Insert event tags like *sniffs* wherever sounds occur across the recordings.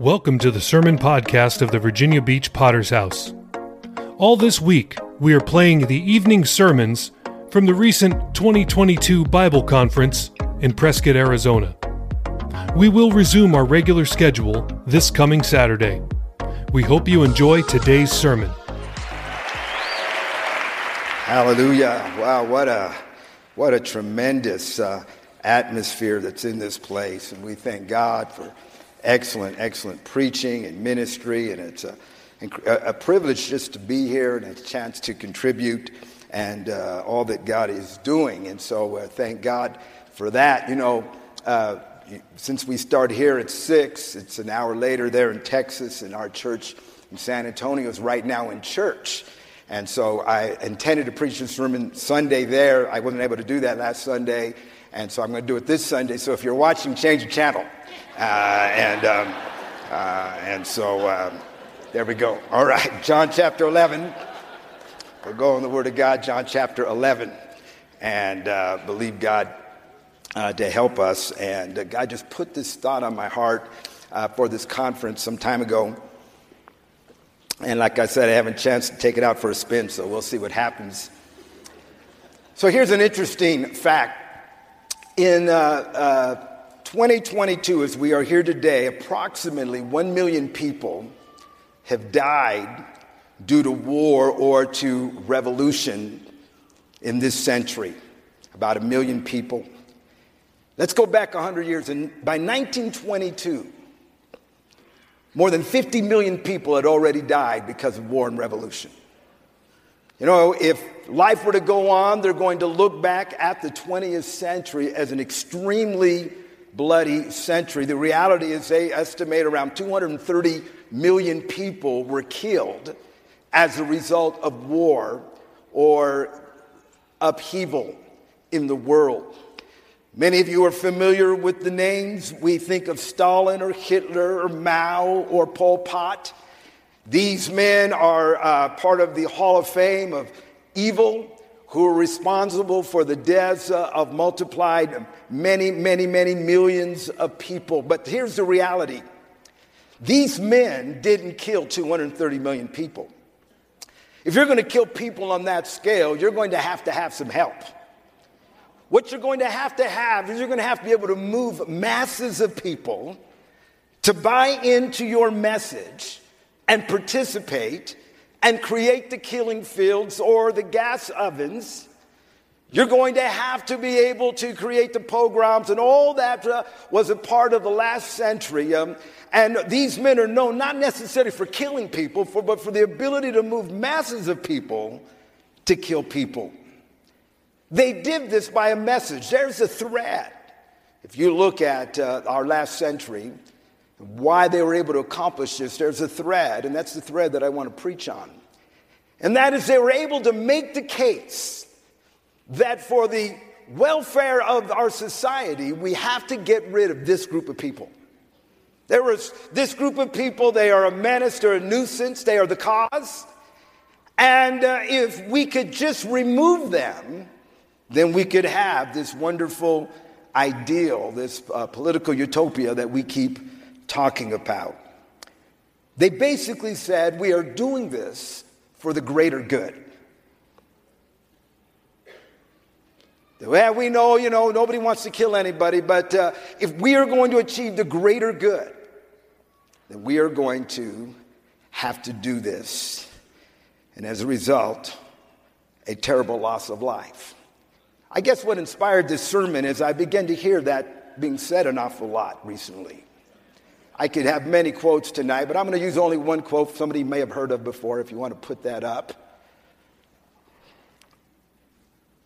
Welcome to the Sermon Podcast of the Virginia Beach Potter's House. All this week, we are playing the evening sermons from the recent 2022 Bible Conference in Prescott, Arizona. We will resume our regular schedule this coming Saturday. We hope you enjoy today's sermon. Hallelujah. Wow, what a what a tremendous uh, atmosphere that's in this place and we thank God for excellent, excellent preaching and ministry, and it's a, a privilege just to be here and a chance to contribute and uh, all that God is doing. And so uh, thank God for that. You know, uh, since we start here at 6, it's an hour later there in Texas, and our church in San Antonio is right now in church. And so I intended to preach this sermon Sunday there. I wasn't able to do that last Sunday. And so I'm going to do it this Sunday. So if you're watching, change the channel. Uh, and, um, uh, and so um, there we go. All right, *laughs* John chapter 11. We're going the Word of God, John chapter 11. And uh, believe God uh, to help us. And uh, God just put this thought on my heart uh, for this conference some time ago. And like I said, I haven't a chance to take it out for a spin, so we'll see what happens. So here's an interesting fact. In 2022, as we are here today, approximately 1 million people have died due to war or to revolution in this century. About a million people. Let's go back 100 years. And by 1922, more than 50 million people had already died because of war and revolution. You know, if life were to go on, they're going to look back at the 20th century as an extremely bloody century. The reality is, they estimate around 230 million people were killed as a result of war or upheaval in the world. Many of you are familiar with the names. We think of Stalin or Hitler or Mao or Pol Pot. These men are uh, part of the Hall of Fame of evil who are responsible for the deaths uh, of multiplied many, many, many millions of people. But here's the reality these men didn't kill 230 million people. If you're going to kill people on that scale, you're going to have to have some help. What you're going to have to have is you're going to have to be able to move masses of people to buy into your message and participate and create the killing fields or the gas ovens. You're going to have to be able to create the pogroms, and all that uh, was a part of the last century. Um, and these men are known not necessarily for killing people, for, but for the ability to move masses of people to kill people. They did this by a message. There's a thread. If you look at uh, our last century, why they were able to accomplish this, there's a thread, and that's the thread that I want to preach on. And that is they were able to make the case that for the welfare of our society, we have to get rid of this group of people. There was this group of people, they are a menace, they're a nuisance, they are the cause. And uh, if we could just remove them, then we could have this wonderful ideal, this uh, political utopia that we keep talking about. They basically said, We are doing this for the greater good. Well, we know, you know, nobody wants to kill anybody, but uh, if we are going to achieve the greater good, then we are going to have to do this. And as a result, a terrible loss of life. I guess what inspired this sermon is I began to hear that being said an awful lot recently. I could have many quotes tonight, but I'm going to use only one quote somebody may have heard of before if you want to put that up.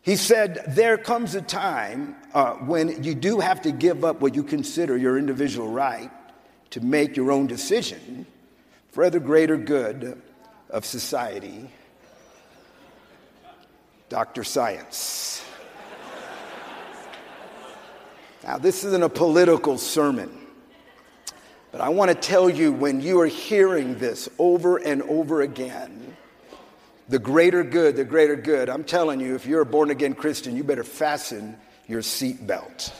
He said, There comes a time uh, when you do have to give up what you consider your individual right to make your own decision for the greater good of society. Dr. Science. now, this isn't a political sermon. But I want to tell you when you are hearing this over and over again, the greater good, the greater good, I'm telling you, if you're a born again Christian, you better fasten your seatbelt.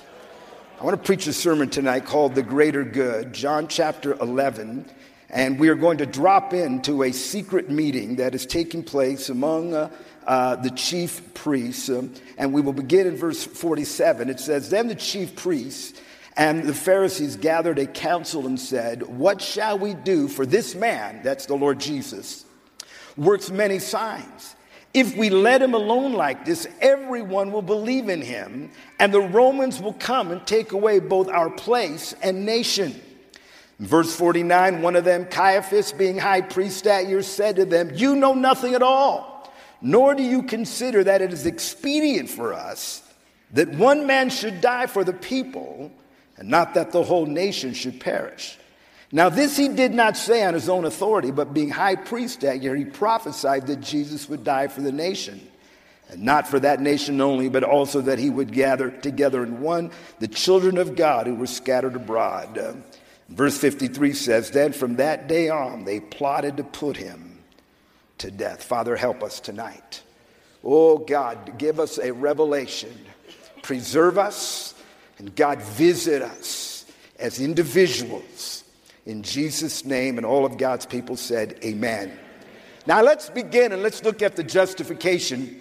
I want to preach a sermon tonight called The Greater Good, John chapter 11. And we are going to drop into a secret meeting that is taking place among uh, uh, the chief priests. Um, and we will begin in verse 47. It says, Then the chief priests and the Pharisees gathered a council and said, What shall we do for this man, that's the Lord Jesus, works many signs? If we let him alone like this, everyone will believe in him, and the Romans will come and take away both our place and nation. verse 49, one of them, Caiaphas, being high priest that year, said to them, You know nothing at all, nor do you consider that it is expedient for us that one man should die for the people, and not that the whole nation should perish. Now, this he did not say on his own authority, but being high priest that year, he prophesied that Jesus would die for the nation. And not for that nation only, but also that he would gather together in one the children of God who were scattered abroad. Uh, verse 53 says, Then from that day on, they plotted to put him to death. Father, help us tonight. Oh, God, give us a revelation. Preserve us, and God, visit us as individuals in Jesus' name, and all of God's people said, Amen. Now let's begin and let's look at the justification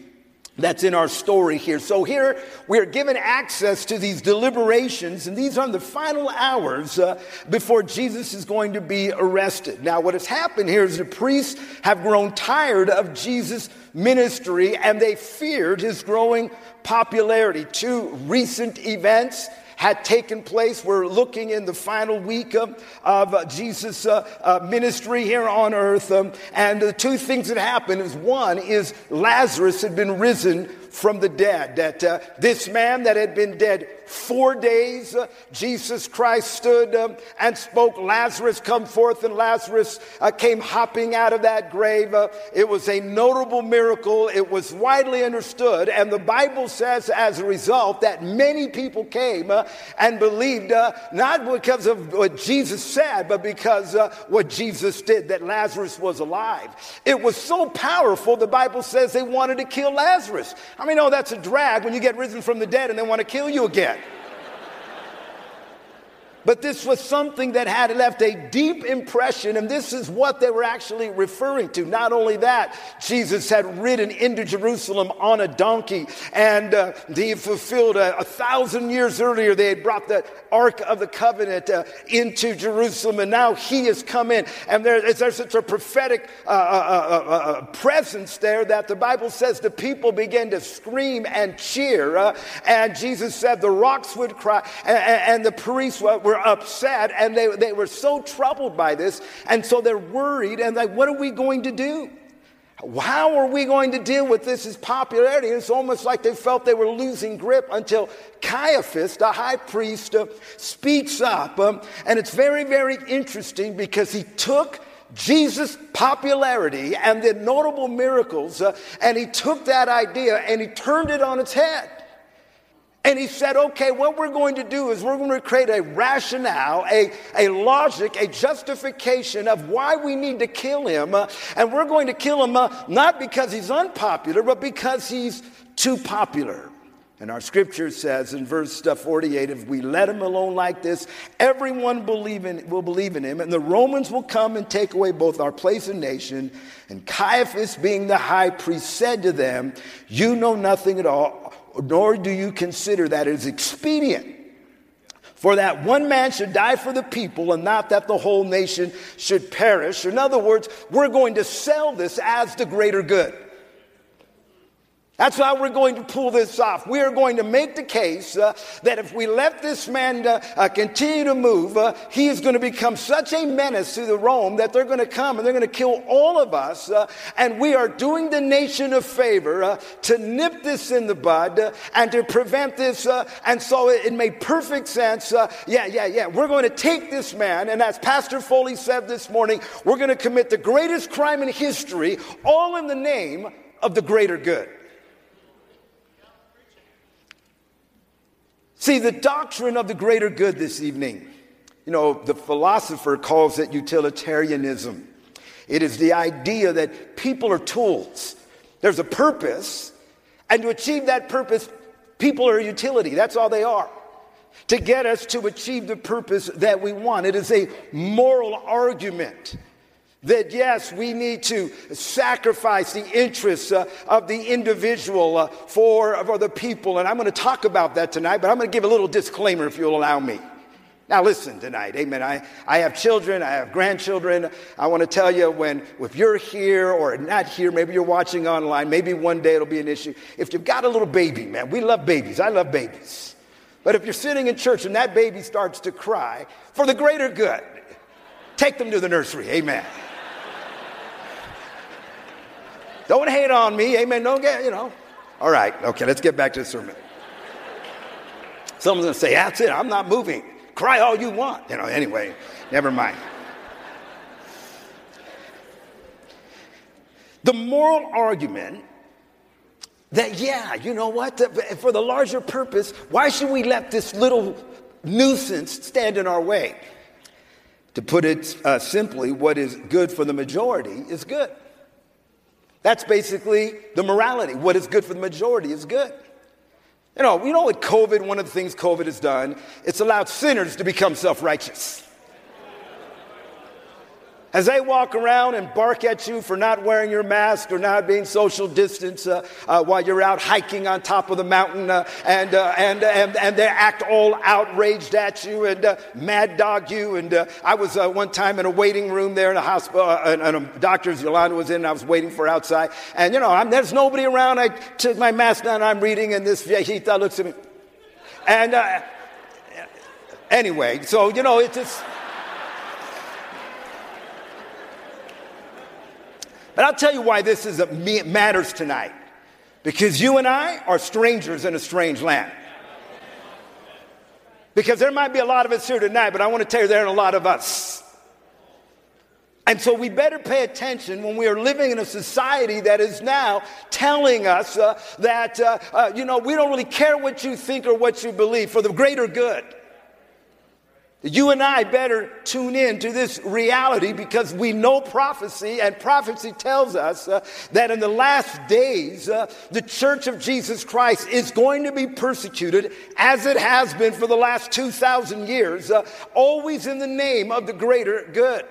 that's in our story here. So, here we are given access to these deliberations, and these are the final hours uh, before Jesus is going to be arrested. Now, what has happened here is the priests have grown tired of Jesus' ministry and they feared his growing popularity. Two recent events had taken place. We're looking in the final week of, of uh, Jesus' uh, uh, ministry here on earth. Um, and the two things that happened is one is Lazarus had been risen from the dead. That uh, this man that had been dead four days, uh, Jesus Christ stood um, and spoke, Lazarus, come forth, and Lazarus uh, came hopping out of that grave. Uh, it was a notable miracle. It was widely understood. And the Bible says, as a result, that many people came uh, and believed, uh, not because of what Jesus said, but because what Jesus did, that Lazarus was alive. It was so powerful, the Bible says they wanted to kill Lazarus. I mean, oh, that's a drag when you get risen from the dead and they want to kill you again. But this was something that had left a deep impression, and this is what they were actually referring to. Not only that, Jesus had ridden into Jerusalem on a donkey, and uh, he fulfilled a, thousand years earlier, they had brought the Ark of the Covenant uh, into Jerusalem, and now he has come in. And there, there's such a prophetic uh, uh, uh, presence there that the Bible says the people began to scream and cheer, and Jesus said the rocks would cry, and, and the priests were were upset and they, they were so troubled by this. And so they're worried and like, what are we going to do? How are we going to deal with this as popularity? It's almost like they felt they were losing grip until Caiaphas, the high priest, uh, speaks up. Um, and it's very, very interesting because he took Jesus' popularity and the notable miracles, uh, and he took that idea and he turned it on its head. And he said, okay, what we're going to do is we're going to create a rationale, a, a logic, a justification of why we need to kill him. Uh, and we're going to kill him uh, not because he's unpopular, but because he's too popular. And our scripture says in verse uh, 48 if we let him alone like this, everyone believe in, will believe in him, and the Romans will come and take away both our place and nation. And Caiaphas, being the high priest, said to them, You know nothing at all nor do you consider that it is expedient for that one man should die for the people and not that the whole nation should perish. In other words, we're going to sell this as the greater good. That's how we're going to pull this off. We are going to make the case uh, that if we let this man uh, uh, continue to move, uh, he is going to become such a menace to the Rome that they're going to come and they're going to kill all of us. Uh, and we are doing the nation a favor uh, to nip this in the bud and to prevent this. and so it, it, made perfect sense. yeah, yeah, yeah. We're going to take this man, and as Pastor Foley said this morning, we're going to commit the greatest crime in history, all in the name of the greater good. See, the doctrine of the greater good this evening, you know, the philosopher calls it utilitarianism. It is the idea that people are tools. There's a purpose, and to achieve that purpose, people are utility. That's all they are. to get us to achieve the purpose that we want. It is a moral argument that yes, we need to sacrifice the interests uh, of the individual uh, for, the people. And I'm going to talk about that tonight, but I'm going to give a little disclaimer if you'll allow me. Now, listen tonight, amen. I, I have children, I have grandchildren. I want to tell you when, if you're here or not here, maybe you're watching online, maybe one day it'll be an issue. If you've got a little baby, man, we love babies. I love babies. But if you're sitting in church and that baby starts to cry, for the greater good, take them to the nursery, amen. Don't hate on me. Amen. Don't get, you know. All right. Okay, let's get back to the sermon. Someone's going to say, That's it. I'm not moving. Cry all you want. You know, anyway, never mind. The moral argument that, yeah, you know what, for the larger purpose, why should we let this little nuisance stand in our way? To put it uh, simply, what is good for the majority is good. That's basically the morality. What is good for the majority is good. You know, you know what COVID, one of the things COVID has done, it's allowed sinners to become self righteous. As they walk around and bark at you for not wearing your mask or not being social distance uh, uh, while you're out hiking on top of the mountain, uh, and, uh, and, and, and they act all outraged at you and uh, mad dog you. And uh, I was one time in a waiting room there in a hospital, and, and a doctor's Yolanda was in, and I was waiting for outside. And you know, I'm, there's nobody around. I took my mask down, I'm reading, and this viejita looks at me. And anyway, so you know, it's just. But I'll tell you why this is a, matters tonight. Because you and I are strangers in a strange land. Because there might be a lot of us here tonight, but I want to tell you there are a lot of us. And so we better pay attention when we are living in a society that is now telling us uh, that, uh, uh, you know, we don't really care what you think or what you believe for the greater good. You and I better tune in to this reality because we know prophecy, and prophecy tells us uh, that in the last days, uh, the church of Jesus Christ is going to be persecuted as it has been for the last 2,000 years, uh, always in the name of the greater good.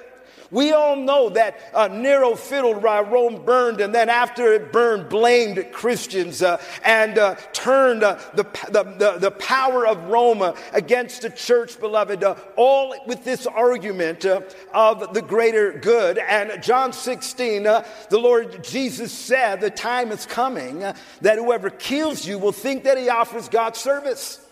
We all know that uh, Nero fiddled while Rome burned, and then after it burned, blamed Christians uh, and uh, turned uh, the, the, the, power of Rome uh, against the church, beloved, uh, all with this argument of the greater good. And John 16, the Lord Jesus said, The time is coming that whoever kills you will think that he offers God service.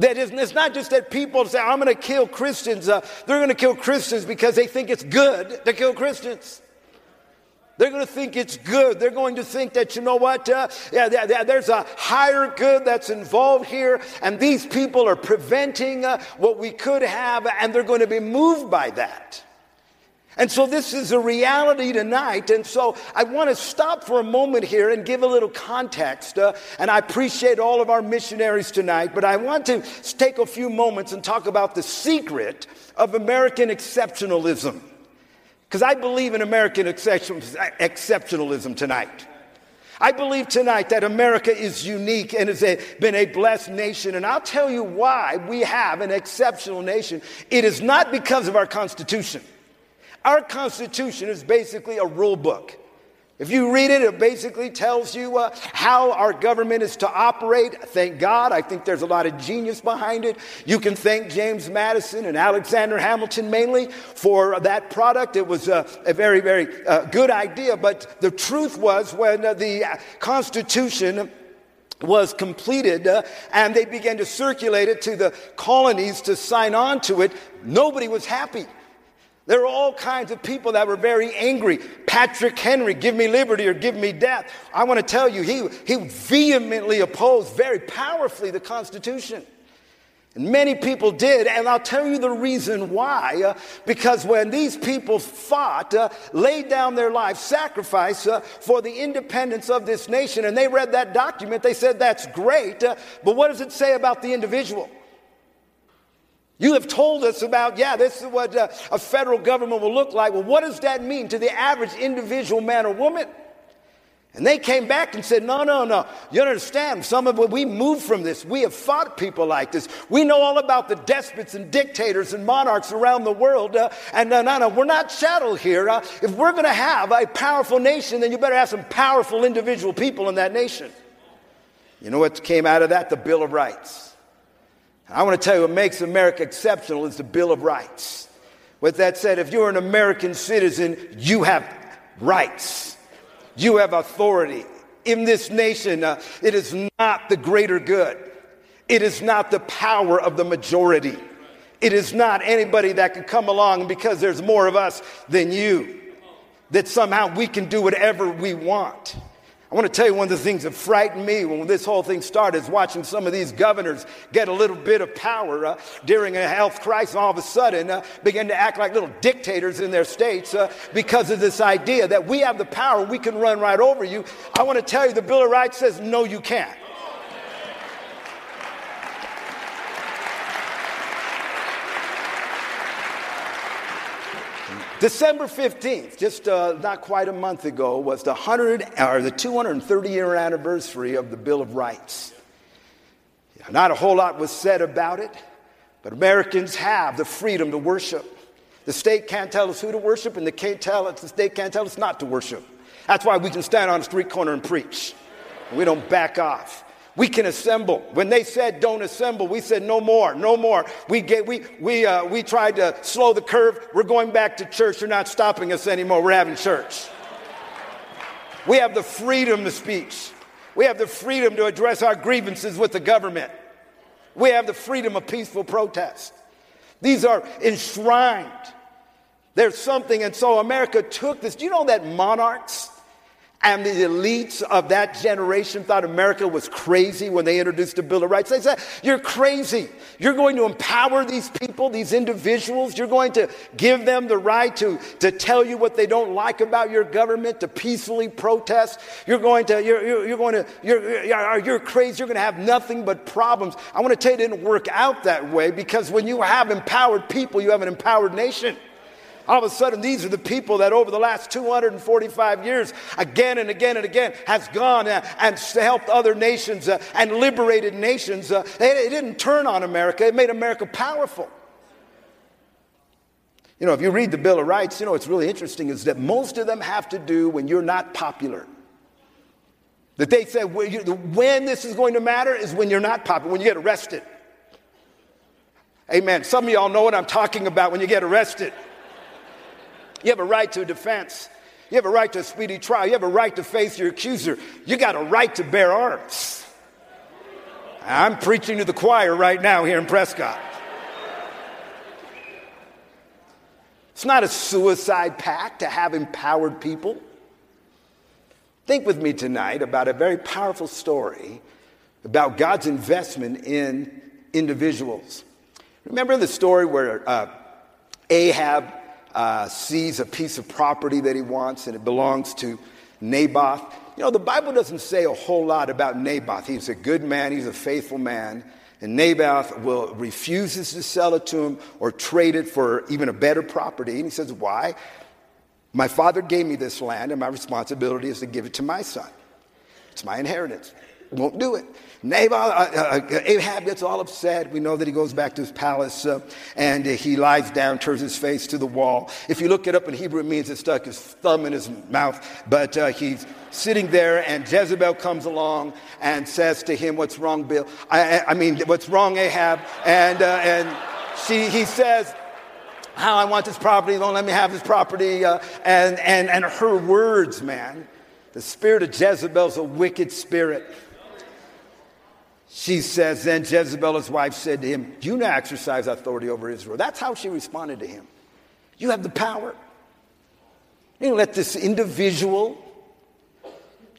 That is, it's not just that people say, I'm going to kill Christians. Uh, they're going to kill Christians because they think it's good to kill Christians. They're going to think it's good. They're going to think that, you know what, uh, yeah, yeah, there's a higher good that's involved here, and these people are preventing uh, what we could have, and they're going to be moved by that. And so this is a reality tonight. And so I want to stop for a moment here and give a little context. Uh, and I appreciate all of our missionaries tonight, but I want to take a few moments and talk about the secret of American exceptionalism. Because I believe in American exceptionalism tonight. I believe tonight that America is unique and has been a blessed nation. And I'll tell you why we have an exceptional nation. It is not because of our Constitution. Our Constitution is basically a rule book. If you read it, it basically tells you uh, how our government is to operate. Thank God. I think there's a lot of genius behind it. You can thank James Madison and Alexander Hamilton mainly for that product. It was a, a very, very uh, good idea. But the truth was, when uh, the Constitution was completed uh, and they began to circulate it to the colonies to sign on to it, nobody was happy. There were all kinds of people that were very angry. Patrick Henry, give me liberty or give me death. I want to tell you, he, he vehemently opposed very powerfully the Constitution. And many people did, and I'll tell you the reason why. Uh, because when these people fought, uh, laid down their lives, sacrificed uh, for the independence of this nation, and they read that document, they said, That's great, uh, but what does it say about the individual? You have told us about, yeah, this is what uh, a federal government will look like. Well, what does that mean to the average individual man or woman? And they came back and said, No, no, no. You understand, some of what we moved from this. We have fought people like this. We know all about the despots and dictators and monarchs around the world. Uh, and no, no, no, we're not chattel here. Uh, if we're going to have a powerful nation, then you better have some powerful individual people in that nation. You know what came out of that? The Bill of Rights. I want to tell you what makes America exceptional is the Bill of Rights. With that said, if you're an American citizen, you have rights. You have authority. In this nation, uh, it is not the greater good. It is not the power of the majority. It is not anybody that can come along because there's more of us than you, that somehow we can do whatever we want. I want to tell you one of the things that frightened me when this whole thing started is watching some of these governors get a little bit of power uh, during a health crisis, all of a sudden uh, begin to act like little dictators in their states uh, because of this idea that we have the power, we can run right over you. I want to tell you the Bill of Rights says, no, you can't. December 15th, just uh, not quite a month ago, was the 100 or the 230 year anniversary of the Bill of Rights. Not a whole lot was said about it, but Americans have the freedom to worship. The state can't tell us who to worship, and the, can't tell us, the state can't tell us not to worship. That's why we can stand on a street corner and preach. We don't back off. We can assemble. When they said don't assemble, we said no more, no more. We, get, we, we, uh, we tried to slow the curve. We're going back to church. You're not stopping us anymore. We're having church. We have the freedom to speech. We have the freedom to address our grievances with the government. We have the freedom of peaceful protest. These are enshrined. There's something, and so America took this. Do you know that monarchs and the elites of that generation thought America was crazy when they introduced the Bill of Rights. They said, You're crazy. You're going to empower these people, these individuals. You're going to give them the right to, to tell you what they don't like about your government, to peacefully protest. You're going to, you're, you're, you're going to, you're, you're, you're crazy. You're going to have nothing but problems. I want to tell you, it didn't work out that way because when you have empowered people, you have an empowered nation. All of a sudden, these are the people that over the last 245 years, again and again and again, has gone and helped other nations uh, and liberated nations. Uh, it didn't turn on America, it made America powerful. You know, if you read the Bill of Rights, you know, what's really interesting is that most of them have to do when you're not popular. That they said when this is going to matter is when you're not popular, when you get arrested. Amen. Some of y'all know what I'm talking about when you get arrested. You have a right to defense. You have a right to a speedy trial. You have a right to face your accuser. You got a right to bear arms. I'm preaching to the choir right now here in Prescott. It's not a suicide pact to have empowered people. Think with me tonight about a very powerful story about God's investment in individuals. Remember the story where uh, Ahab uh, sees a piece of property that he wants and it belongs to Naboth. You know, the Bible doesn't say a whole lot about Naboth. He's a good man, he's a faithful man. And Naboth will refuses to sell it to him or trade it for even a better property. And he says, Why? My father gave me this land, and my responsibility is to give it to my son. It's my inheritance. Won't do it. Nabal, uh, uh, uh, Ahab gets all upset. We know that he goes back to his palace uh, and he lies down, turns his face to the wall. If you look it up in Hebrew, it means he stuck his thumb in his mouth. But uh, he's sitting there, and Jezebel comes along and says to him, "What's wrong, Bill? I, I mean, what's wrong, Ahab?" And uh, and she he says, "How I want this property? Don't let me have this property." and and and her words, man. The spirit of Jezebel is a wicked spirit. She says, Then Jezebel, his wife, said to him, You now exercise authority over Israel. That's how she responded to him. You have the power. You're going to let this individual,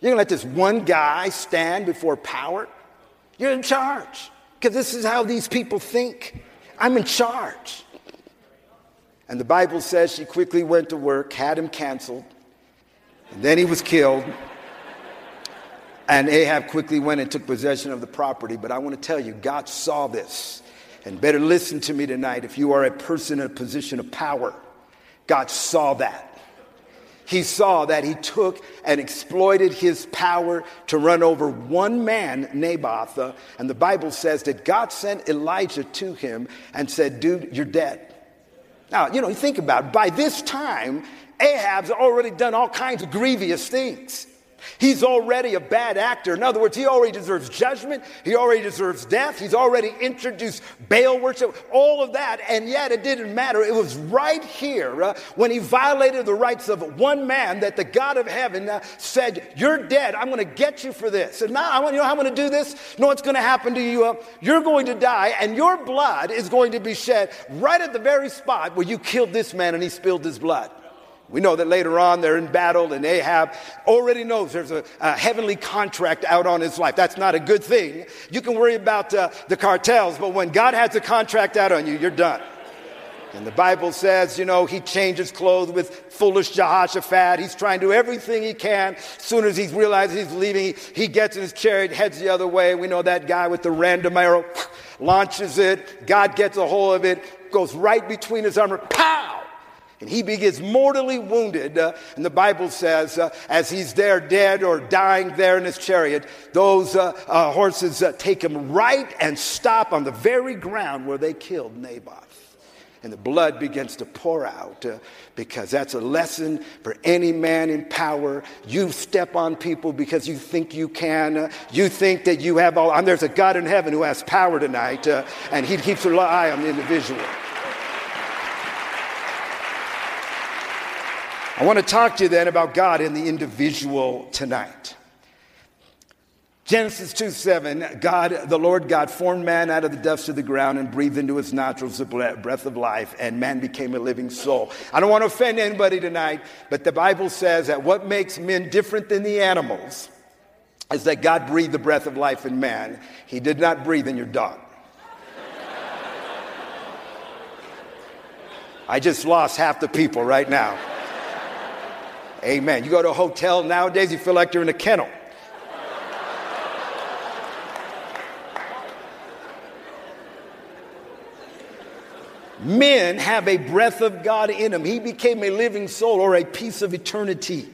you're going to let this one guy stand before power. You're in charge. Because this is how these people think. I'm in charge. And the Bible says she quickly went to work, had him canceled, and then he was killed. And Ahab quickly went and took possession of the property. But I want to tell you, God saw this. And better listen to me tonight if you are a person in a position of power. God saw that. he saw that he took and exploited his power to run over one man, Naboth. And the Bible says that God sent Elijah to him and said, Dude, you're dead. Now, you know, you think about it. By this time, Ahab's already done all kinds of grievous things. He's already a bad actor. In other words, he already deserves judgment. He already deserves death. He's already introduced Baal worship, all of that. And yet it didn't matter. It was right here uh, when he violated the rights of one man that the God of heaven uh, said, You're dead. I'm going to get you for this. And now, I want, you know how I'm going to do this? You know what's going to happen to you? Uh, you're going to die, and your blood is going to be shed right at the very spot where you killed this man and he spilled his blood. We know that later on they're in battle, and Ahab already knows there's a, a heavenly contract out on his life. That's not a good thing. You can worry about uh, the cartels, but when God has a contract out on you, you're done. And the Bible says, you know, he changes clothes with foolish Jehoshaphat. He's trying to do everything he can. As soon as he realizes he's leaving, he gets in his chariot, heads the other way. We know that guy with the random arrow *sniffs* launches it. God gets a hold of it, goes right between his armor, pow! And he begins mortally wounded. Uh, and the Bible says, uh, as he's there dead or dying there in his chariot, those uh, uh horses uh, take him right and stop on the very ground where they killed Naboth. And the blood begins to pour out uh, because that's a lesson for any man in power. You step on people because you think you can. you think that you have all. And there's a God in heaven who has power tonight, and he keeps an eye on the individual. I want to talk to you then about God in the individual tonight. Genesis 2 7, God, the Lord God formed man out of the dust of the ground and breathed into his nostrils the breath of life, and man became a living soul. I don't want to offend anybody tonight, but the Bible says that what makes men different than the animals is that God breathed the breath of life in man. He did not breathe in your dog. I just lost half the people right now. Amen. You go to a hotel nowadays, you feel like you're in a kennel. Men have a breath of God in them. He became a living soul or a piece of eternity.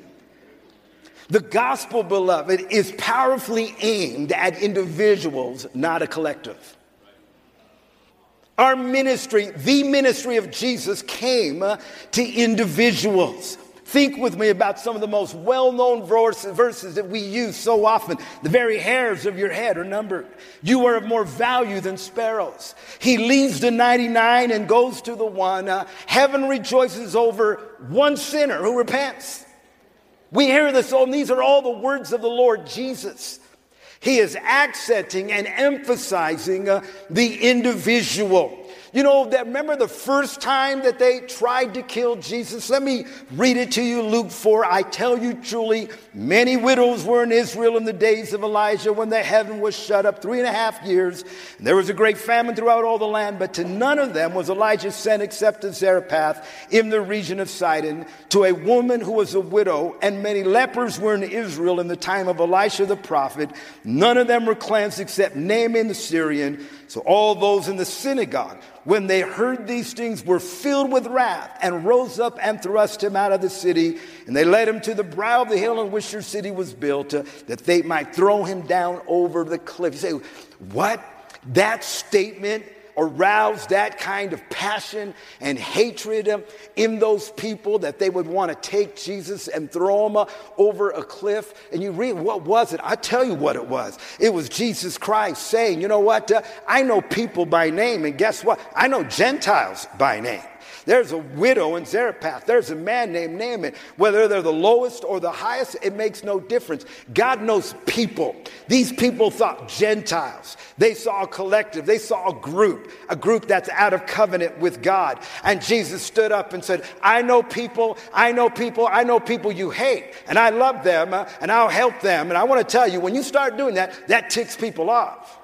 The gospel, beloved, is powerfully aimed at individuals, not a collective. Our ministry, the ministry of Jesus, came to individuals. Think with me about some of the most well known verses that we use so often. The very hairs of your head are numbered. You are of more value than sparrows. He leaves the 99 and goes to the one. Uh, heaven rejoices over one sinner who repents. We hear this, and these are all the words of the Lord Jesus. He is accenting and emphasizing uh, the individual. You know, that remember the first time that they tried to kill Jesus? Let me read it to you, Luke 4. I tell you truly, many widows were in Israel in the days of Elijah when the heaven was shut up three and a half years. And there was a great famine throughout all the land, but to none of them was Elijah sent except to Zarephath in the region of Sidon, to a woman who was a widow, and many lepers were in Israel in the time of Elisha the prophet. None of them were cleansed except Naaman the Syrian. So all those in the synagogue, when they heard these things, were filled with wrath and rose up and thrust him out of the city. And they led him to the brow of the hill on which their city was built, uh, that they might throw him down over the cliff. You say, what? That statement arouse that kind of passion and hatred in those people that they would want to take Jesus and throw him over a cliff. And you read, what was it? I tell you what it was. It was Jesus Christ saying, you know what? I know people by name, and guess what? I know Gentiles by name. There's a widow in Zarephath. There's a man named Naaman. Whether they're the lowest or the highest, it makes no difference. God knows people. These people thought Gentiles. They saw a collective. They saw a group, a group that's out of covenant with God. And Jesus stood up and said, I know people. I know people. I know people you hate. And I love them uh, and I'll help them. And I want to tell you, when you start doing that, that ticks people off.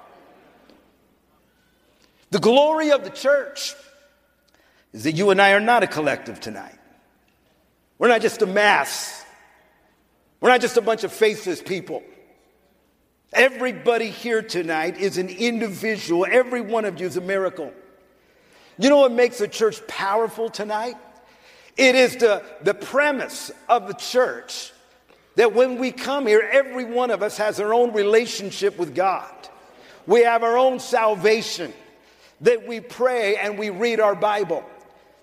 The glory of the church is that you and I are not a collective tonight. We're not just a mass. We're not just a bunch of faceless people. Everybody here tonight is an individual. Every one of you is a miracle. You know what makes a church powerful tonight? It is the, the premise of the church that when we come here, every one of us has our own relationship with God. We have our own salvation, that we pray and we read our Bible.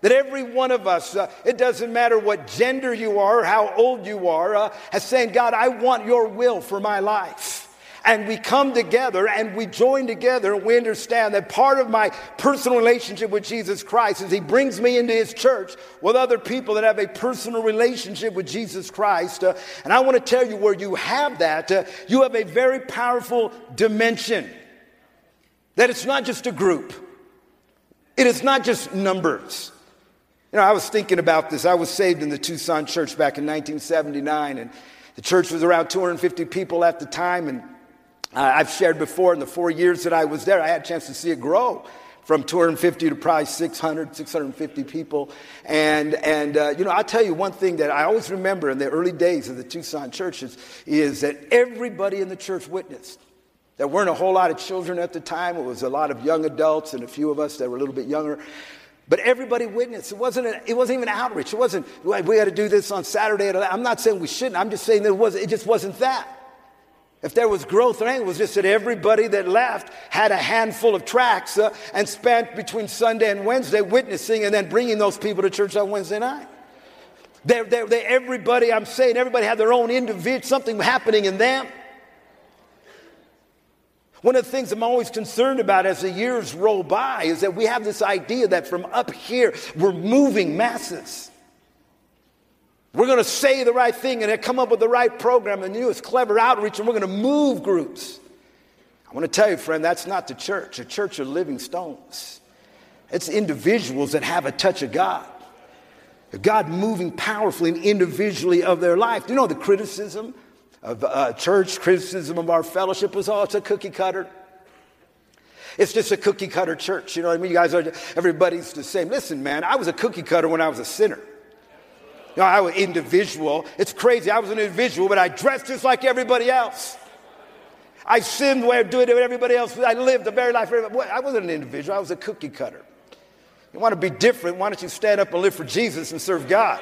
That every one of us, uh, it doesn't matter what gender you are, how old you are, uh, has saying, God, I want your will for my life. And we come together and we join together and we understand that part of my personal relationship with Jesus Christ is He brings me into His church with other people that have a personal relationship with Jesus Christ. Uh, and I want to tell you where you have that, uh, you have a very powerful dimension. That it's not just a group, it is not just numbers. You know, I was thinking about this. I was saved in the Tucson church back in 1979, and the church was around 250 people at the time. And I've shared before in the four years that I was there, I had a chance to see it grow from 250 to probably 600, 650 people. And, and uh, you know, I'll tell you one thing that I always remember in the early days of the Tucson churches is that everybody in the church witnessed. There weren't a whole lot of children at the time. It was a lot of young adults and a few of us that were a little bit younger. But everybody witnessed. It wasn't, it wasn't even outreach. It wasn't, we got to do this on Saturday. I'm not saying we shouldn't. I'm just saying that it, was, it just wasn't that. If there was growth or anything, it was just that everybody that left had a handful of tracts uh, and spent between Sunday and Wednesday witnessing and then bringing those people to church on Wednesday night. They're, they're, they're, everybody, I'm saying, everybody had their own individual, something happening in them. One of the things I'm always concerned about as the years roll by is that we have this idea that from up here, we're moving masses. We're going to say the right thing and come up with the right program and use clever outreach and we're going to move groups. I want to tell you, friend, that's not the church. A church are living stones. It's individuals that have a touch of God. God moving powerfully and individually of their life. You know the criticism of uh, church, criticism of our fellowship was, oh, it's a cookie cutter. It's just a cookie cutter church. You know what I mean? You guys are, everybody's the same. Listen, man, I was a cookie cutter when I was a sinner. You know, I was individual. It's crazy. I was an individual, but I dressed just like everybody else. I sinned the way I do it with everybody else. I lived the very life. I wasn't an individual. I was a cookie cutter. You want to be different? Why don't you stand up and live for Jesus and serve God?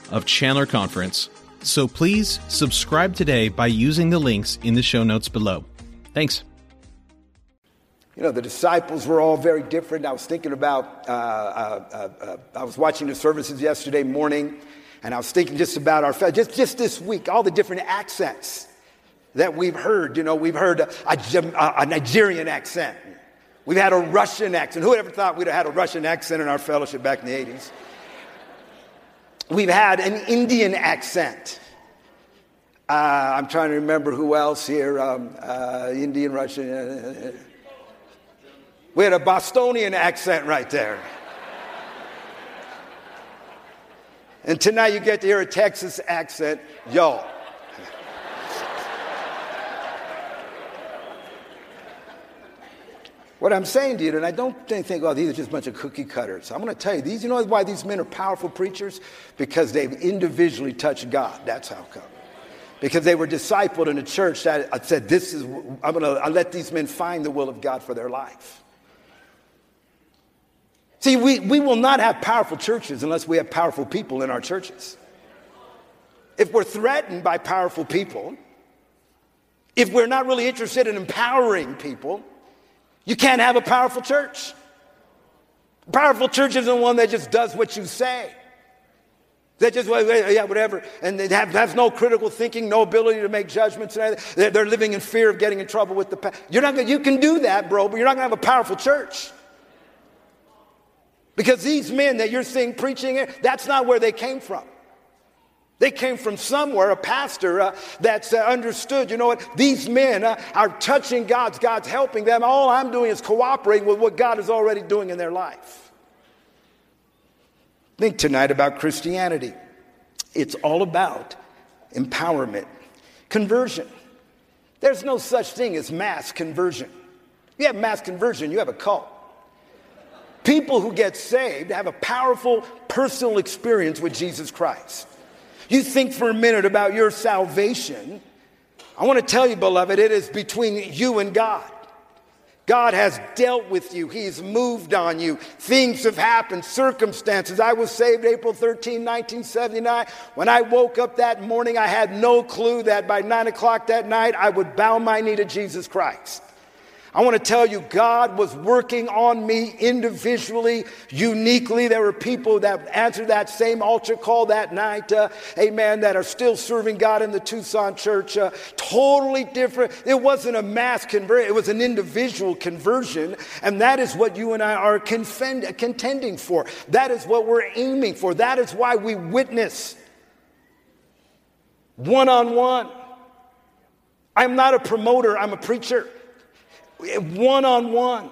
of Chandler Conference. So please subscribe today by using the links in the show notes below. Thanks. You know, the disciples were all very different. I was thinking about, uh, uh, uh, uh I was watching the services yesterday morning, and I was thinking just about our, just, just this week, all the different accents that we've heard. You know, we've heard a, a, a Nigerian accent, we've had a Russian accent. Who ever thought we'd have had a Russian accent in our fellowship back in the 80s? We've had an Indian accent. Uh, I'm trying to remember who else here. Um, uh, Indian, Russian. We had a Bostonian accent right there. and tonight you get to hear a Texas accent. Yo. What I'm saying to you, and I don't think, oh, these are just a bunch of cookie cutters. I'm going to tell you, these, you know why these men are powerful preachers? Because they've individually touched God. That's how come. Because they were discipled in a church that uh, said, this is, I'm going to let these men find the will of God for their life. See, we, we will not have powerful churches unless we have powerful people in our churches. If we're threatened by powerful people, if we're not really interested in empowering people, you can't have a powerful church. A powerful church isn't one that just does what you say. That just, yeah, whatever. And they have, have no critical thinking, no ability to make judgments. They're, they're living in fear of getting in trouble with the past. You're not gonna, you can do that, bro, but you're not going to have a powerful church. Because these men that you're seeing preaching that's not where they came from. They came from somewhere, a pastor uh, that's uh, understood, you know what, these men uh, are touching God's, God's helping them. All I'm doing is cooperating with what God is already doing in their life. Think tonight about Christianity. It's all about empowerment, conversion. There's no such thing as mass conversion. You have mass conversion, you have a cult. People who get saved have a powerful personal experience with Jesus Christ. You think for a minute about your salvation. I want to tell you, beloved, it is between you and God. God has dealt with you. He's moved on you. Things have happened, circumstances. I was saved April 13, 1979. When I woke up that morning, I had no clue that by nine o'clock that night, I would bow my knee to Jesus Christ. I want to tell you, God was working on me individually, uniquely. There were people that answered that same altar call that night, uh, amen, that are still serving God in the Tucson church. Uh, totally different. It wasn't a mass conversion, it was an individual conversion. And that is what you and I are confend- contending for. That is what we're aiming for. That is why we witness one on one. I'm not a promoter, I'm a preacher one on one.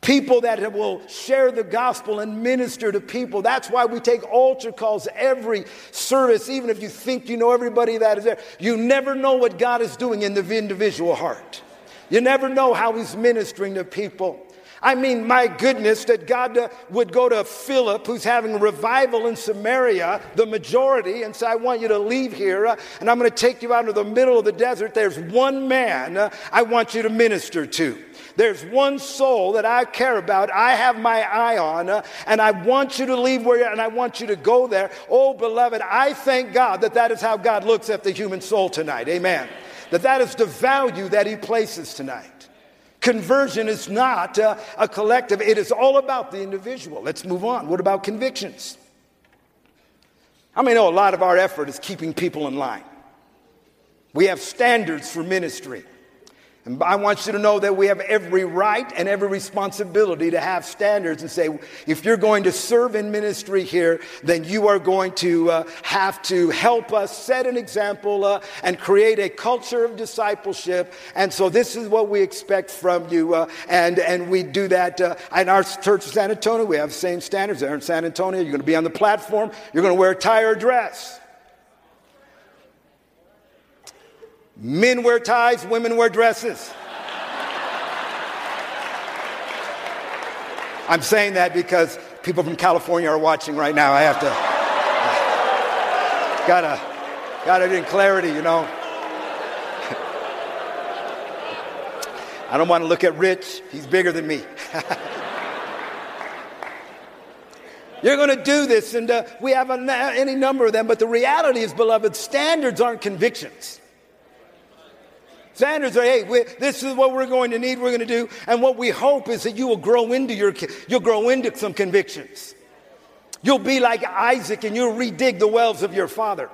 People that will share the gospel and minister to people. That's why we take altar calls every service, even if you think you know everybody that is there. You never know what God is doing in the individual heart. You never know how He's ministering to people. I mean, my goodness, that God uh, would go to Philip, who's having revival in Samaria, the majority, and say, I want you to leave here, uh, and I'm going to take you out into the middle of the desert. There's one man uh, I want you to minister to. There's one soul that I care about, I have my eye on, and I want you to leave where you're, and I want you to go there. Oh, beloved, I thank God that that is how God looks at the human soul tonight. Amen. That that is the value that He places tonight. Conversion is not uh, a collective, it is all about the individual. Let's move on. What about convictions? I mean, know a lot of our effort is keeping people in line. We have standards for ministry. And I want you to know that we have every right and every responsibility to have standards and say, if you're going to serve in ministry here, then you are going to uh, have to help us set an example uh, and create a culture of discipleship. And so this is what we expect from you. Uh, and, and we do that uh, in our church in San Antonio. We have the same standards there in San Antonio. You're going to be on the platform. You're going to wear a tie or dress. Men wear ties, women wear dresses. I'm saying that because people from California are watching right now. I have to, gotta, gotta get clarity, you know. I don't want to look at Rich, he's bigger than me. *laughs* You're going to do this, and uh, we have a, any number of them, but the reality is, beloved, standards aren't convictions. Standards are, hey, this is what we're going to need, we're going to do. And what we hope is that you will grow into your, you'll grow into some convictions. You'll be like Isaac and you'll redig the wells of your father.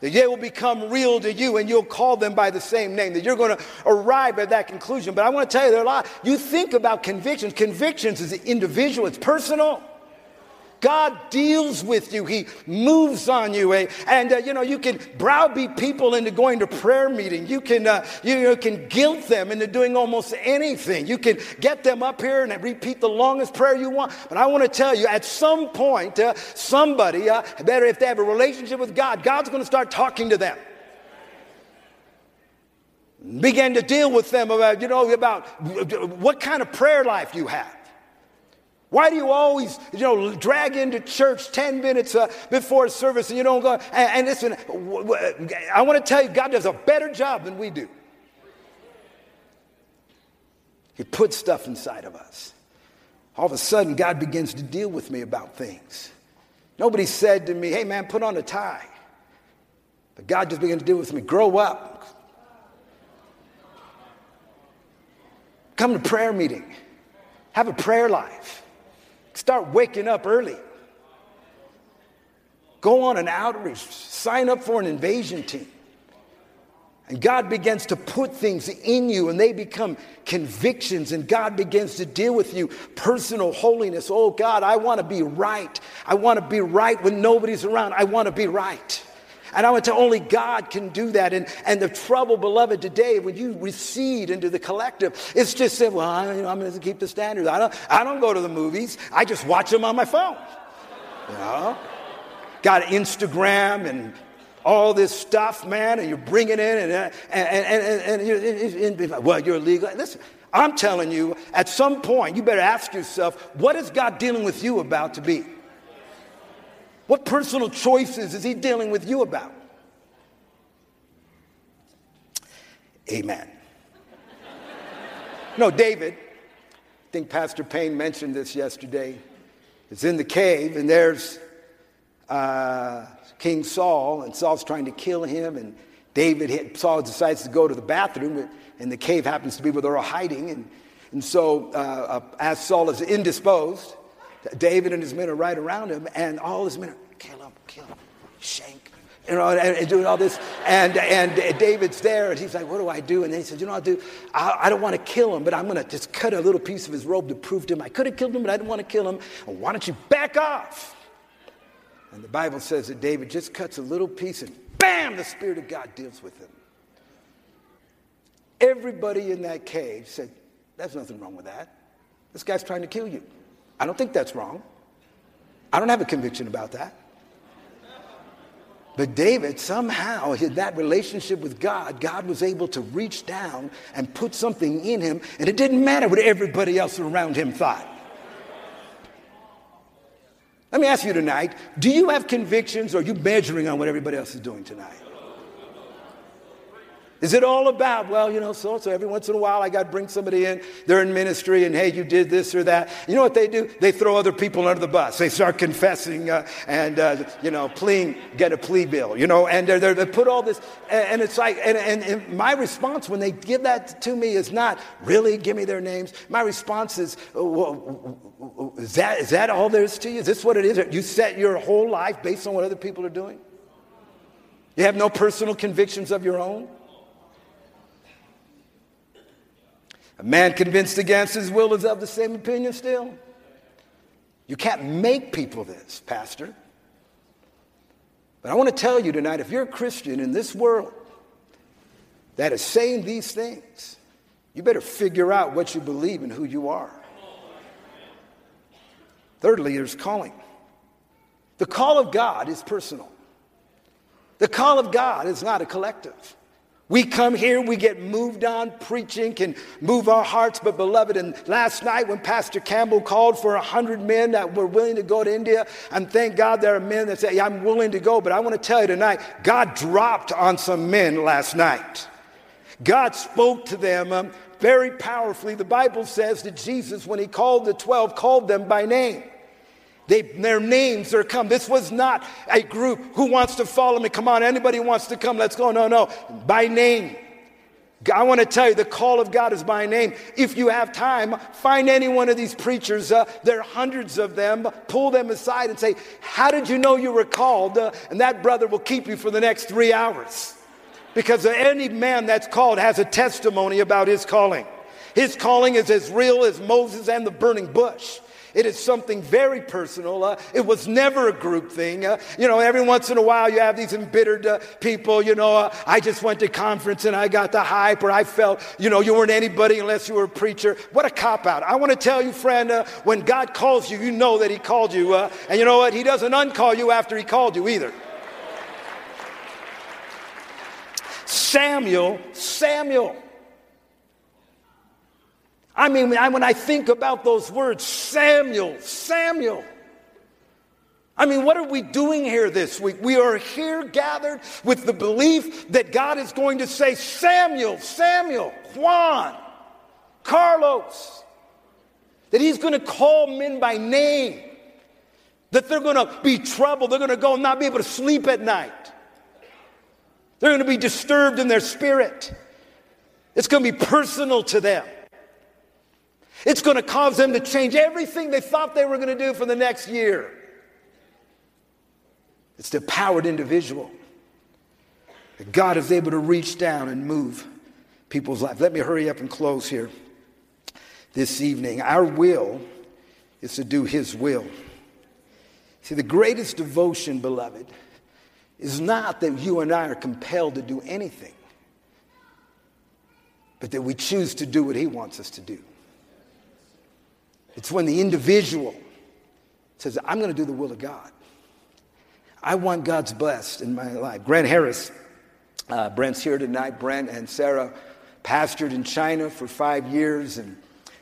That they will become real to you and you'll call them by the same name. That you're going to arrive at that conclusion. But I want to tell you, there are a lot. You think about convictions. Convictions is individual, it's personal. God deals with you. He moves on you. Eh? And, uh, you know, you can browbeat people into going to prayer meeting. You can, uh, you know, can guilt them into doing almost anything. You can get them up here and repeat the longest prayer you want. But I want to tell you, at some point, uh, somebody, uh, better if they have a relationship with God, God's going to start talking to them. Began to deal with them about, you know, about what kind of prayer life you have. Why do you always, you know, drag into church 10 minutes uh, before service and you don't go? And, and listen, I want to tell you, God does a better job than we do. He puts stuff inside of us. All of a sudden, God begins to deal with me about things. Nobody said to me, hey man, put on a tie. But God just began to deal with me. Grow up. Come to prayer meeting. Have a prayer life. Start waking up early. Go on an outreach. Sign up for an invasion team. And God begins to put things in you and they become convictions, and God begins to deal with you. Personal holiness. Oh, God, I want to be right. I want to be right when nobody's around. I want to be right. And I went to only God can do that. And, and the trouble, beloved, today, when you recede into the collective, it's just said, well, I, am going to keep the standards. I don't, I don't go to the movies. I just watch them on my phone. You know? Got Instagram and all this stuff, man, and you're bringing in and, uh, and, and, and, and, and well, you're illegal. Listen, I'm telling you, at some point, you better ask yourself, what is God dealing with you about to be? What personal choices is he dealing with you about? Amen. no, David, I think Pastor Payne mentioned this yesterday, is in the cave, and there's uh, King Saul, and Saul's trying to kill him, and David, Saul decides to go to the bathroom, and the cave happens to be where they're all hiding, and, and so uh, uh, as Saul is indisposed, David and his men are right around him, and all his men are, kill him, kill him, shank, you know, and, and, doing all this. And, and David's there, and he's like, what do I do? And then he says, you know what I'll do? I, I don't want to kill him, but I'm going to just cut a little piece of his robe to prove to him I could have killed him, but I didn't want to kill him. Well, why don't you back off? And the Bible says that David just cuts a little piece, and bam, the Spirit of God deals with him. Everybody in that cave said, there's nothing wrong with that. This guy's trying to kill you. I don't think that's wrong. I don't have a conviction about that. But David, somehow, in that relationship with God, God was able to reach down and put something in him, and it didn't matter what everybody else around him thought. Let me ask you tonight do you have convictions or are you measuring on what everybody else is doing tonight? Is it all about, well, you know, so so every once in a while I got to bring somebody in, they're in ministry, and hey, you did this or that. You know what they do? They throw other people under the bus. They start confessing uh, and, uh, you know, pleading, get a plea bill, you know, and they're, they're, they put all this, and, it's like, and, and, and, my response when they give that to me is not, really, give me their names. My response is, well, is, that, is that all there is to you? Is this what it is? You set your whole life based on what other people are doing? You have no personal convictions of your own? A man convinced against his will is of the same opinion still. You can't make people this, Pastor. But I want to tell you tonight if you're a Christian in this world that is saying these things, you better figure out what you believe and who you are. Thirdly, there's calling. The call of God is personal. The call of God is not a collective. We come here, we get moved on, preaching can move our hearts. But, beloved, and last night when Pastor Campbell called for a hundred men that were willing to go to India, and thank God there are men that say, yeah, I'm willing to go. But I want to tell you tonight, God dropped on some men last night. God spoke to them um, very powerfully. The Bible says that Jesus, when he called the 12, called them by name. They, their names are come. This was not a group who wants to follow me. Come on, anybody wants to come, let's go. No, no, by name. I want to tell you, the call of God is by name. If you have time, find any one of these preachers. Uh, there are hundreds of them. Pull them aside and say, How did you know you were called? Uh, and that brother will keep you for the next three hours. Because any man that's called has a testimony about his calling. His calling is as real as Moses and the burning bush. It is something very personal. Uh, it was never a group thing. Uh, you know, every once in a while you have these embittered uh, people, you know, uh, I just went to conference and I got the hype or I felt, you know, you weren't anybody unless you were a preacher. What a cop out. I want to tell you, friend, uh, when God calls you, you know that he called you. Uh, and you know what? He doesn't uncall you after he called you either. Samuel, Samuel. I mean, when I think about those words, Samuel, Samuel. I mean, what are we doing here this week? We are here gathered with the belief that God is going to say, Samuel, Samuel, Juan, Carlos, that He's going to call men by name, that they're going to be troubled, they're going to go and not be able to sleep at night, they're going to be disturbed in their spirit. It's going to be personal to them. It's going to cause them to change everything they thought they were going to do for the next year. It's the empowered individual that God is able to reach down and move people's lives. Let me hurry up and close here this evening. Our will is to do His will. See, the greatest devotion, beloved, is not that you and I are compelled to do anything, but that we choose to do what He wants us to do. It's when the individual says, I'm going to do the will of God. I want God's blessed in my life. Grant Harris, uh, Brent's here tonight. Brent and Sarah pastored in China for five years, and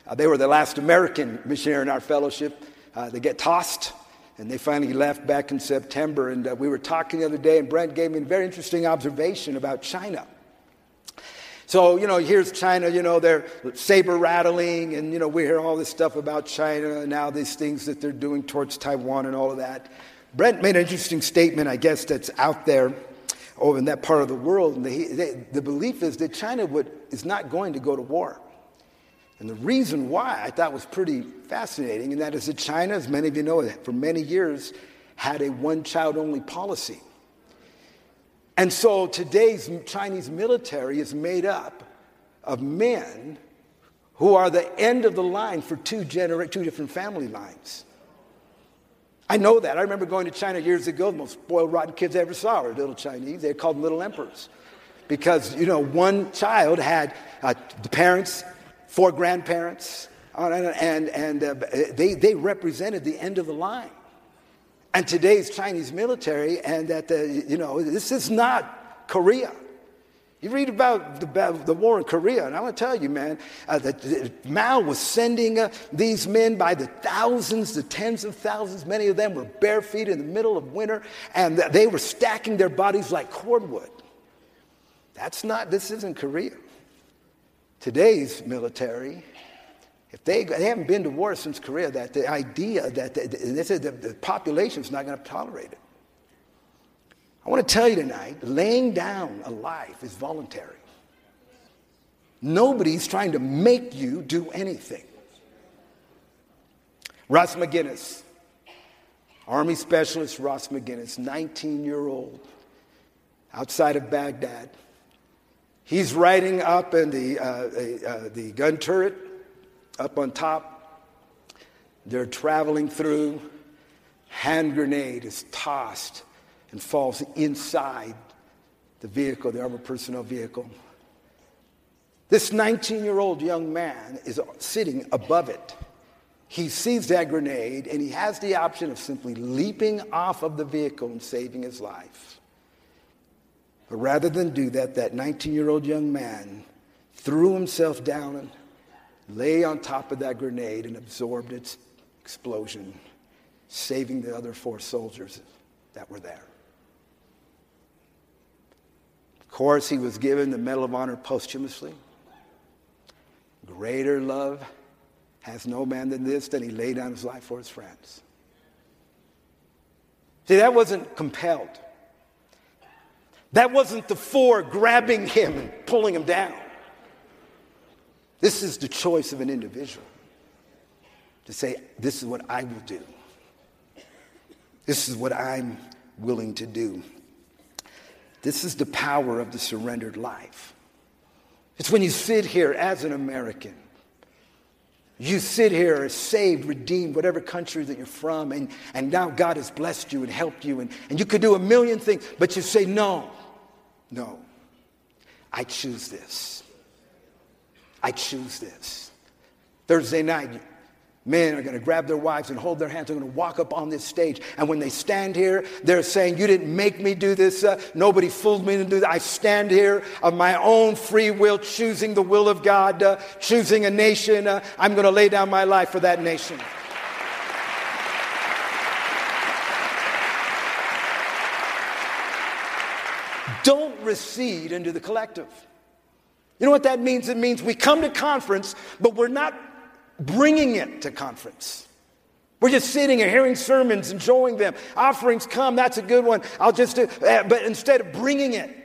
uh, they were the last American missionary in our fellowship. Uh, they get tossed, and they finally left back in September. And uh, we were talking the other day, and Brent gave me a very interesting observation about China. So, you know, here's China, you know, they're saber rattling, and, you know, we hear all this stuff about China and now these things that they're doing towards Taiwan and all of that. Brent made an interesting statement, I guess, that's out there over in that part of the world. And the, they, the belief is that China would, is not going to go to war. And the reason why I thought was pretty fascinating, and that is that China, as many of you know, for many years had a one child only policy. And so today's Chinese military is made up of men who are the end of the line for two, genera- two different family lines. I know that. I remember going to China years ago. The most spoiled, rotten kids I ever saw were little Chinese. They called them little emperors because, you know, one child had uh, the parents, four grandparents, uh, and, and uh, they, they represented the end of the line and today's Chinese military, and that, the, you know, this is not Korea. You read about the, the war in Korea, and I want to tell you, man, uh, that Mao was sending uh, these men by the thousands, the tens of thousands. Many of them were bare feet in the middle of winter, and they were stacking their bodies like cordwood. That's not, this isn't Korea. Today's military if they, they haven't been to war since Korea, that the idea that the, the, the population is not going to tolerate it. I want to tell you tonight laying down a life is voluntary. Nobody's trying to make you do anything. Ross McGinnis, Army Specialist Ross McGinnis, 19 year old, outside of Baghdad. He's riding up in the, uh, uh, the gun turret up on top. They're traveling through. Hand grenade is tossed and falls inside the vehicle, the armored personnel vehicle. This 19 year old young man is sitting above it. He sees that grenade and he has the option of simply leaping off of the vehicle and saving his life. But rather than do that, that 19 year old young man threw himself down lay on top of that grenade and absorbed its explosion, saving the other four soldiers that were there. Of course, he was given the Medal of Honor posthumously. Greater love has no man than this, that he laid down his life for his friends. See, that wasn't compelled. That wasn't the four grabbing him and pulling him down. This is the choice of an individual to say, This is what I will do. This is what I'm willing to do. This is the power of the surrendered life. It's when you sit here as an American, you sit here saved, redeemed, whatever country that you're from, and, and now God has blessed you and helped you, and, and you could do a million things, but you say, No, no, I choose this. I choose this. Thursday night, Men are going to grab their wives and hold their hands. They're going to walk up on this stage. And when they stand here, they're saying, You didn't make me do this. Uh, nobody fooled me to do that. I stand here of my own free will, choosing the will of God, uh, choosing a nation. Uh, I'm going to lay down my life for that nation. Don't recede into the collective. You know what that means? It means we come to conference, but we're not bringing it to conference. We're just sitting and hearing sermons, enjoying them. Offerings come, that's a good one. I'll just do, uh, but instead of bringing it,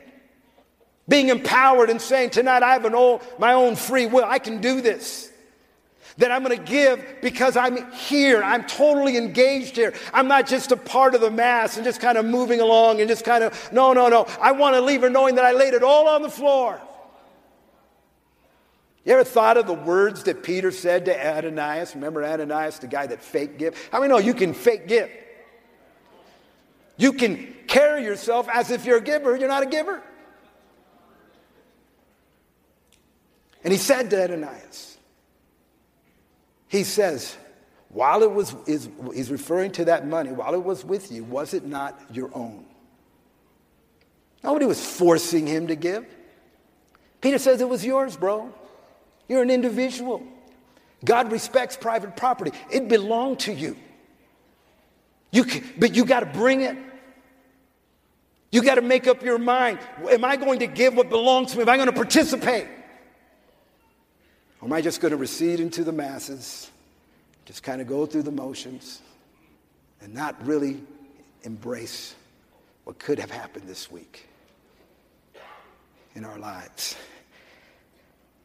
being empowered and saying, Tonight I have an old, my own free will, I can do this. That I'm going to give because I'm here. I'm totally engaged here. I'm not just a part of the mass and just kind of moving along and just kind of, no, no, no. I want to leave her knowing that I laid it all on the floor. You ever thought of the words that Peter said to Ananias? Remember Ananias, the guy that fake give? How many know you can fake give? You can carry yourself as if you're a giver, you're not a giver. And he said to Ananias, he says, while it was, is, he's referring to that money, while it was with you, was it not your own? Nobody was forcing him to give. Peter says it was yours, bro. You're an individual. God respects private property. It belonged to you. You can, but you got to bring it. You got to make up your mind. Am I going to give what belongs to me? Am I going to participate? Or am I just going to recede into the masses, just kind of go through the motions, and not really embrace what could have happened this week in our lives?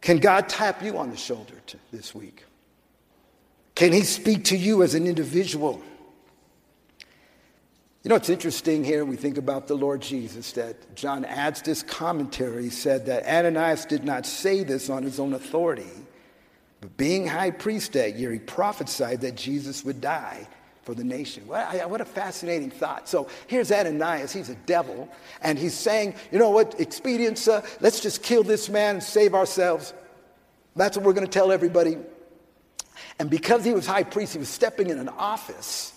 Can God tap you on the shoulder this week? Can He speak to you as an individual? You know, it's interesting here, we think about the Lord Jesus, that John adds this commentary. He said that Ananias did not say this on his own authority, but being high priest that year, he prophesied that Jesus would die for the nation. What a fascinating thought. So here's Ananias. He's a devil. And he's saying, you know what, expedience, uh, let's just kill this man and save ourselves. That's what we're going to tell everybody. And because he was high priest, he was stepping in an office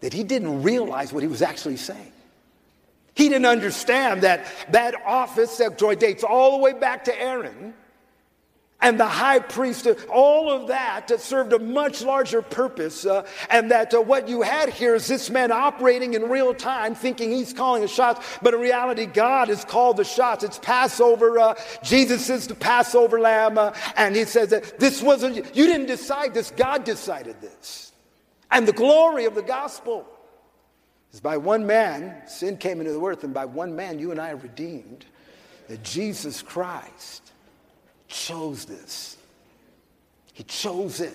that he didn't realize what he was actually saying. He didn't understand that that office that joy dates all the way back to Aaron and the high priest, all of that served a much larger purpose. Uh, and that uh, what you had here is this man operating in real time, thinking he's calling the shots, but in reality, God has called the shots. It's Passover. Uh, Jesus is the Passover lamb. Uh, and he says that this wasn't, you didn't decide this, God decided this. And the glory of the gospel is by one man, sin came into the earth, and by one man, you and I are redeemed. That Jesus Christ chose this. He chose it.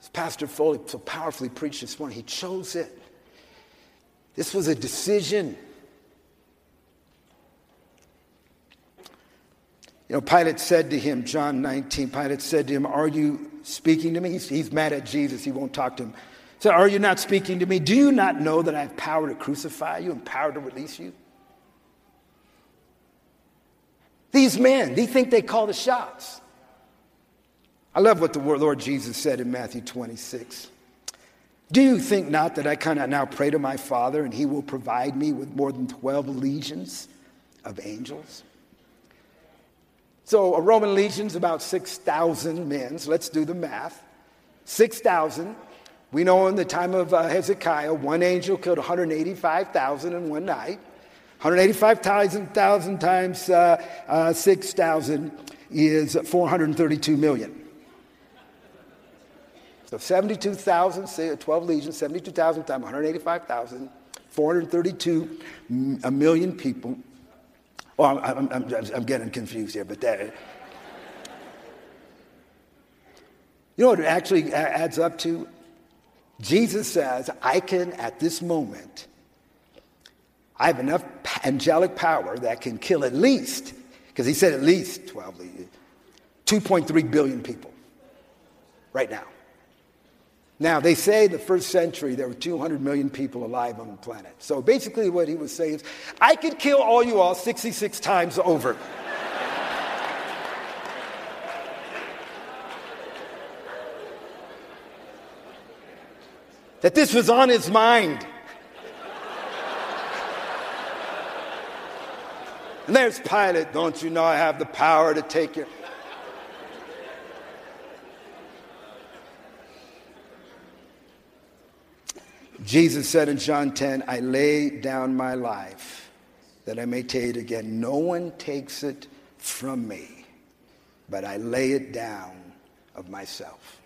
As Pastor Foley so powerfully preached this morning, he chose it. This was a decision. You know, Pilate said to him, John 19, Pilate said to him, Are you speaking to me? He's, he's mad at Jesus. He won't talk to him. So, are you not speaking to me? Do you not know that I have power to crucify you and power to release you? These men, they think they call the shots. I love what the Lord Jesus said in Matthew 26. Do you think not that I cannot now pray to my Father and he will provide me with more than 12 legions of angels? So a Roman legion's about 6,000 men. So let's do the math. 6,000. We know in the time of uh, Hezekiah, one angel killed 185,000 in one night. 185,000 times uh, uh, 6,000 is 432 million. So 72,000, say 12 legions, 72,000 times 185,000, 432 a million people. Well, I'm, I'm, I'm, I'm getting confused here, but that. You know what it actually adds up to? Jesus says, I can at this moment I have enough angelic power that can kill at least, because he said at least 12, 2.3 billion people right now. Now, they say the first century there were 200 million people alive on the planet. So basically, what he was saying is, I could kill all you all 66 times over. *laughs* that this was on his mind. And there's Pilate. Don't you know I have the power to take you? Jesus said in John 10, I lay down my life that I may take it again. No one takes it from me, but I lay it down of myself.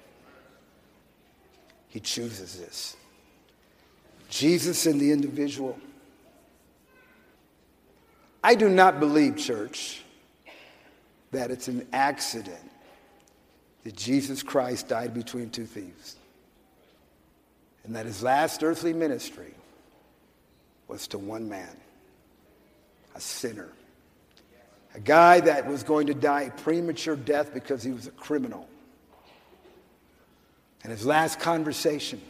He chooses this. Jesus and the individual. I do not believe, church, that it's an accident that Jesus Christ died between two thieves and that his last earthly ministry was to one man, a sinner, a guy that was going to die a premature death because he was a criminal. And his last conversation,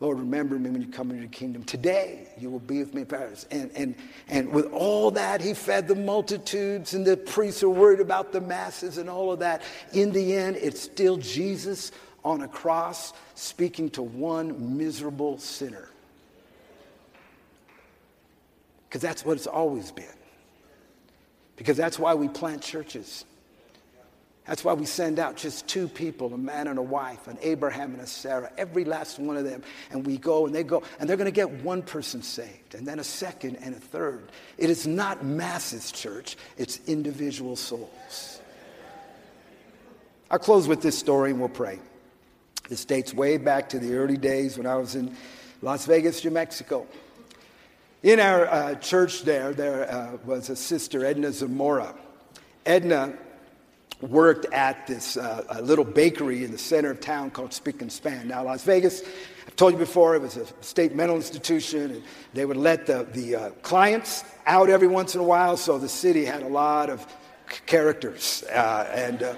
Lord, remember me when you come into your kingdom. Today you will be with me in paradise. And, and, and with all that, he fed the multitudes, and the priests are worried about the masses and all of that. In the end, it's still Jesus on a cross speaking to one miserable sinner. Because that's what it's always been. Because that's why we plant churches. That's why we send out just two people, a man and a wife, an Abraham and a Sarah, every last one of them. And we go and they go, and they're going to get one person saved, and then a second and a third. It is not masses, church, it's individual souls. I'll close with this story and we'll pray. This dates way back to the early days when I was in Las Vegas, New Mexico. In our uh, church there, there uh, was a sister, Edna Zamora. Edna worked at this uh, little bakery in the center of town called Spick and Span. Now, Las Vegas, I've told you before, it was a state mental institution, and they would let the, the uh, clients out every once in a while, so the city had a lot of characters. Uh, and uh,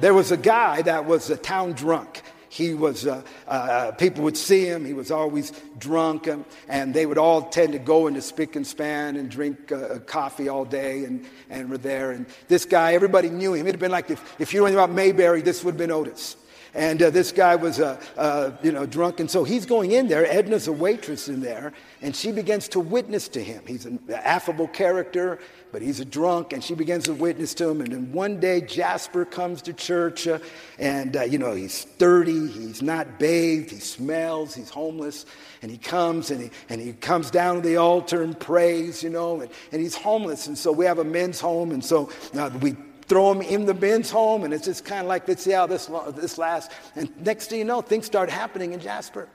there was a guy that was a town drunk. He was, uh, uh, people would see him. He was always drunk, and, and, they would all tend to go into spick and span and drink uh, coffee all day and, and were there. And this guy, everybody knew him. It'd have been like if, if you knew anything about Mayberry, this would have been Otis. And uh, this guy was, uh, uh, you know, drunk. And so he's going in there. Edna's a waitress in there. And she begins to witness to him. He's an affable character, but he's a drunk. And she begins to witness to him. And then one day, Jasper comes to church. Uh, and, uh, you know, he's 30. He's not bathed. He smells. He's homeless. And he comes and he, and he comes down to the altar and prays, you know, and, and he's homeless. And so we have a men's home. And so uh, we throw him in the men's home, and it's just kind of like, let's see how this, this lasts. And next thing you know, things start happening in Jasper.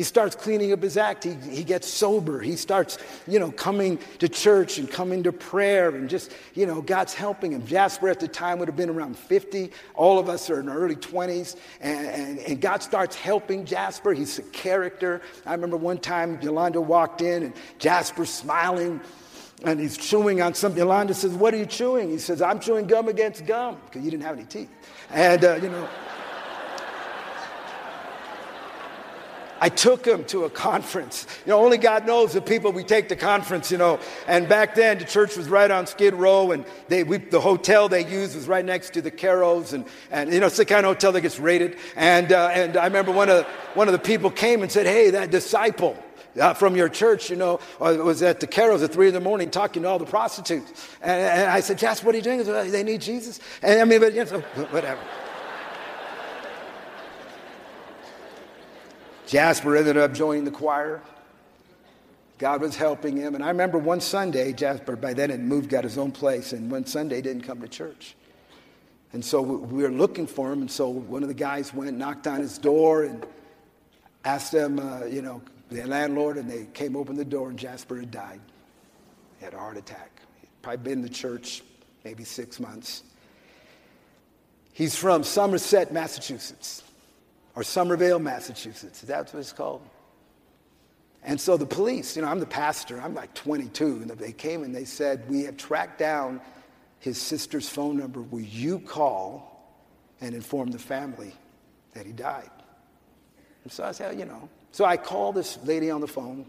He starts cleaning up his act. He, he gets sober. He starts, you know, coming to church and coming to prayer and just, you know, God's helping him. Jasper at the time would have been around 50. All of us are in our early 20s. And, and, and God starts helping Jasper. He's a character. I remember one time Yolanda walked in and Jasper smiling and he's chewing on something. Yolanda says, What are you chewing? He says, I'm chewing gum against gum because you didn't have any teeth. And, uh, you know, I took him to a conference. You know, only God knows the people we take to conference, you know. And back then, the church was right on Skid Row, and they, we, the hotel they used was right next to the Caros. And, and you know, it's the kind of hotel that gets rated. And, uh, and I remember one of, one of the people came and said, Hey, that disciple uh, from your church, you know, or was at the Carols at three in the morning talking to all the prostitutes. And, and I said, Jasper, what are you doing? Said, they need Jesus. And I mean, but, you know, *laughs* whatever. Jasper ended up joining the choir. God was helping him. And I remember one Sunday, Jasper by then had moved, got his own place, and one Sunday didn't come to church. And so we were looking for him. And so one of the guys went, knocked on his door, and asked him, uh, you know, the landlord, and they came open the door, and Jasper had died. He had a heart attack. He'd probably been in the church maybe six months. He's from Somerset, Massachusetts or Somerville, Massachusetts. That's what it's called. And so the police, you know, I'm the pastor, I'm like 22, and they came and they said, We have tracked down his sister's phone number. Will you call and inform the family that he died? And so I said, You know. So I called this lady on the phone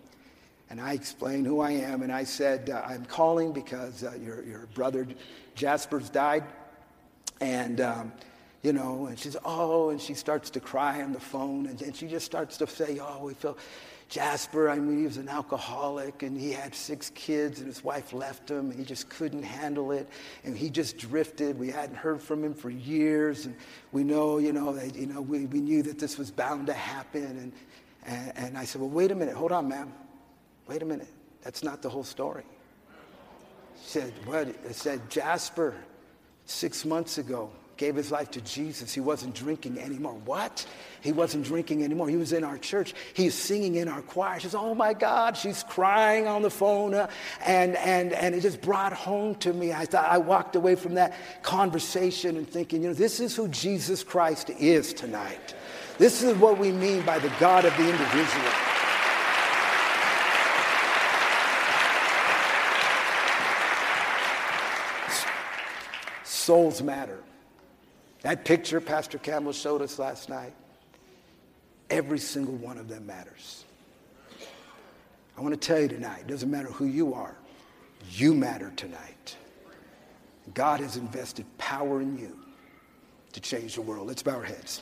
and I explained who I am. And I said, uh, I'm calling because uh, your, your brother Jasper's died. And um, you know, and she's, oh, and she starts to cry on the phone, and, and she just starts to say, oh, we feel, Jasper, I mean, he was an alcoholic, and he had six kids, and his wife left him, and he just couldn't handle it, and he just drifted. We hadn't heard from him for years, and we know, you know, that, you know, we, we knew that this was bound to happen, and, and, and I said, well, wait a minute, hold on, ma'am, wait a minute, that's not the whole story. She said, what? I said, Jasper, six months ago, gave his life to Jesus. He wasn't drinking anymore. What? He wasn't drinking anymore. He was in our church. He's singing in our choir. She's, oh my God, she's crying on the phone. Uh, and, and, and it just brought home to me. I thought I walked away from that conversation and thinking, you know, this is who Jesus Christ is tonight. This is what we mean by the God of the individual. Souls matter. That picture Pastor Campbell showed us last night, every single one of them matters. I want to tell you tonight, it doesn't matter who you are, you matter tonight. God has invested power in you to change the world. Let's bow our heads.